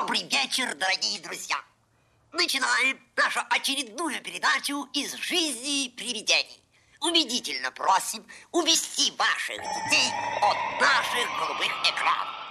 Добрый вечер, дорогие друзья! Начинаем нашу очередную передачу из жизни привидений. Убедительно просим увести ваших детей от наших голубых экранов.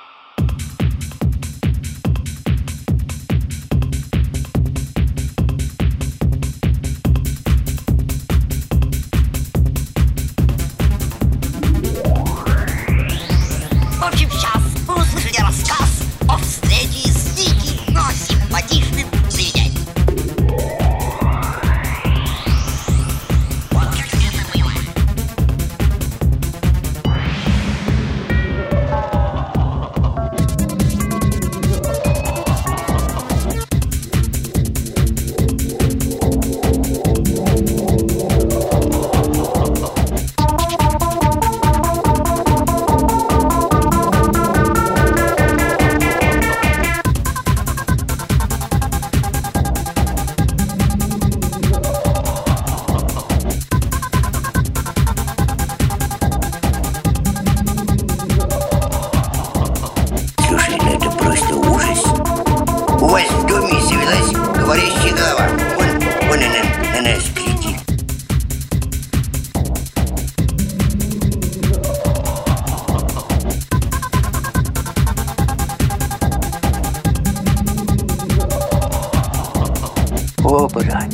О, брат,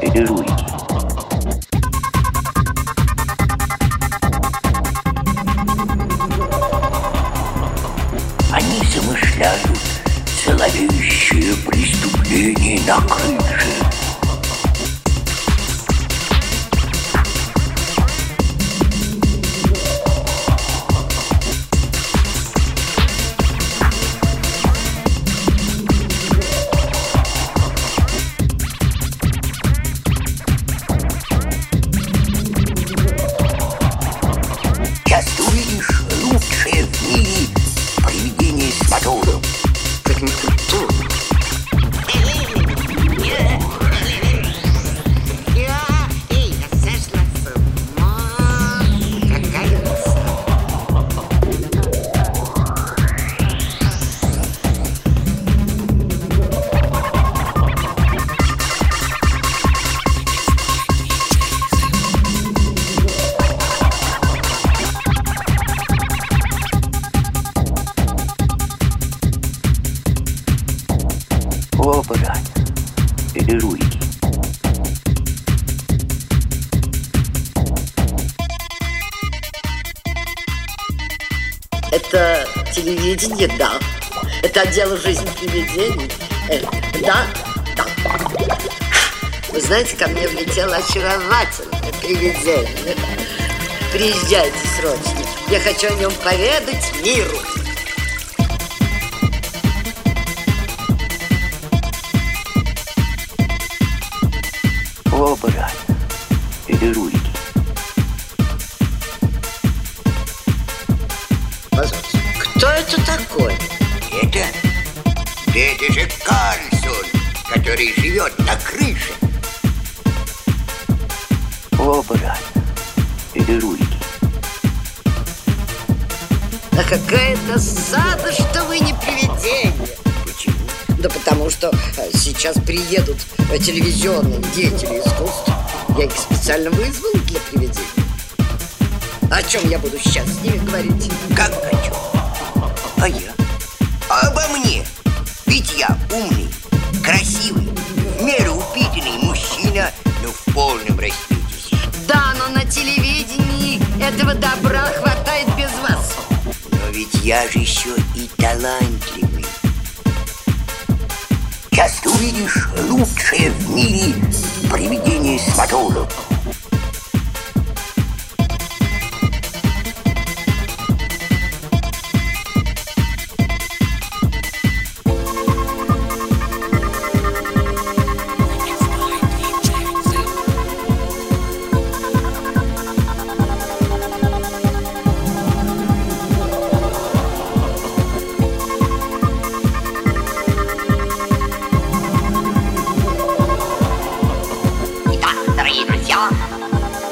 это руки. Они замышляют зловещее преступление на крыше. Я, Брат, это руки. Это телевидение, да. Это отдел жизни привидений. Э, да, да. Вы знаете, ко мне влетело очаровательное привидение. Приезжайте срочно. Я хочу о нем поведать миру. Брат, это руки. Позвольте, кто это такой? Это? Это же Карлсон, который живет на крыше. О, брат, это руки. А какая досада, что вы не привидение. Да потому что э, сейчас приедут э, телевизионные деятели искусства. Я их специально вызвал для привидений. О чем я буду сейчас с ними говорить? Как чем? А я? А обо мне? Ведь я умный, красивый, в меру упитанный мужчина, но в полном расцвете. Да, но на телевидении этого добра хватает без вас. Но ведь я же еще и талантливый. Увидишь лучшее в мире привидение с.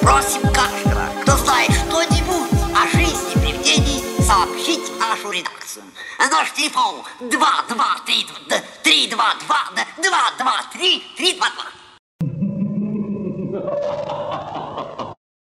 Просим каждого, кто знает что-нибудь о жизни привидений, сообщить нашу редакцию. Наш телефон 223 322 223 322.